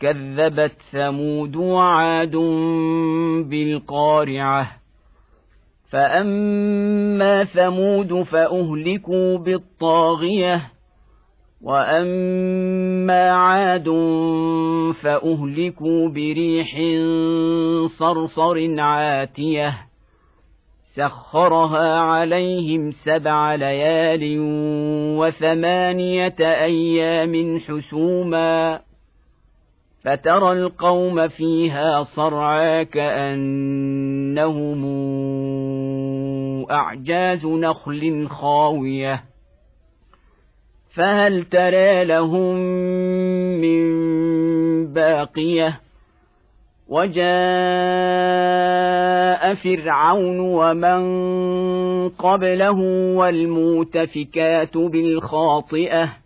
كذبت ثمود وعاد بالقارعة. فأما ثمود فأهلكوا بالطاغية وأما عاد فأهلكوا بريح صرصر عاتية. سخرها عليهم سبع ليال وثمانية أيام حسوما. فترى القوم فيها صرعى كأنهم أعجاز نخل خاوية. فهل ترى لهم من باقية؟ وجاء فرعون ومن قبله والمؤتفكات بالخاطئة.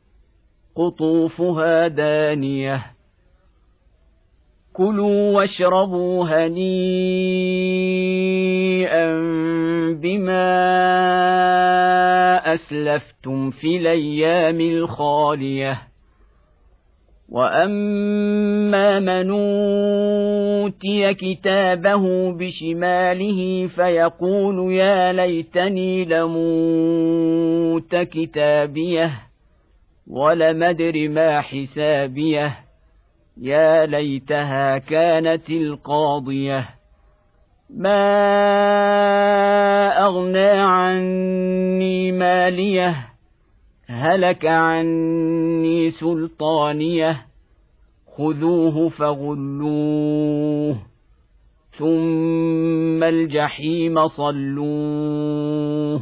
قطوفها دانية. كلوا واشربوا هنيئا بما أسلفتم في الأيام الخالية. وأما من أوتي كتابه بشماله فيقول يا ليتني لموت كتابيه. ولم أدر ما حسابيه. يا ليتها كانت القاضية. ما أغنى عني ماليه. هلك عني سلطانيه. خذوه فغلوه. ثم الجحيم صلوه.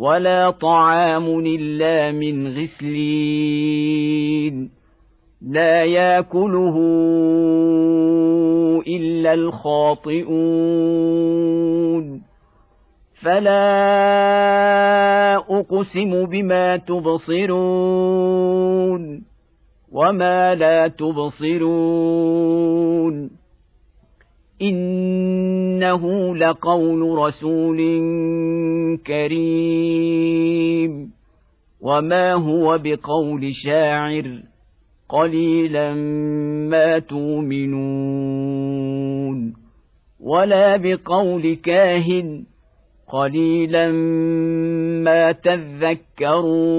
ولا طعام إلا من غسلين. لا يأكله إلا الخاطئون. فلا أقسم بما تبصرون وما لا تبصرون. إنه لقول رسول كريم. وما هو بقول شاعر قليلا ما تؤمنون. ولا بقول كاهن قليلا ما تذكرون.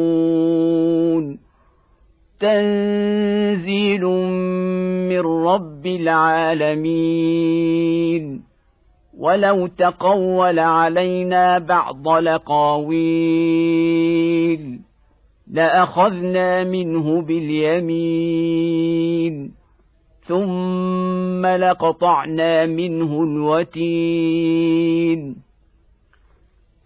تنزيل من رب العالمين. ولو تقول علينا بعض لقاويل لأخذنا منه باليمين. ثم لقطعنا منه الوتين.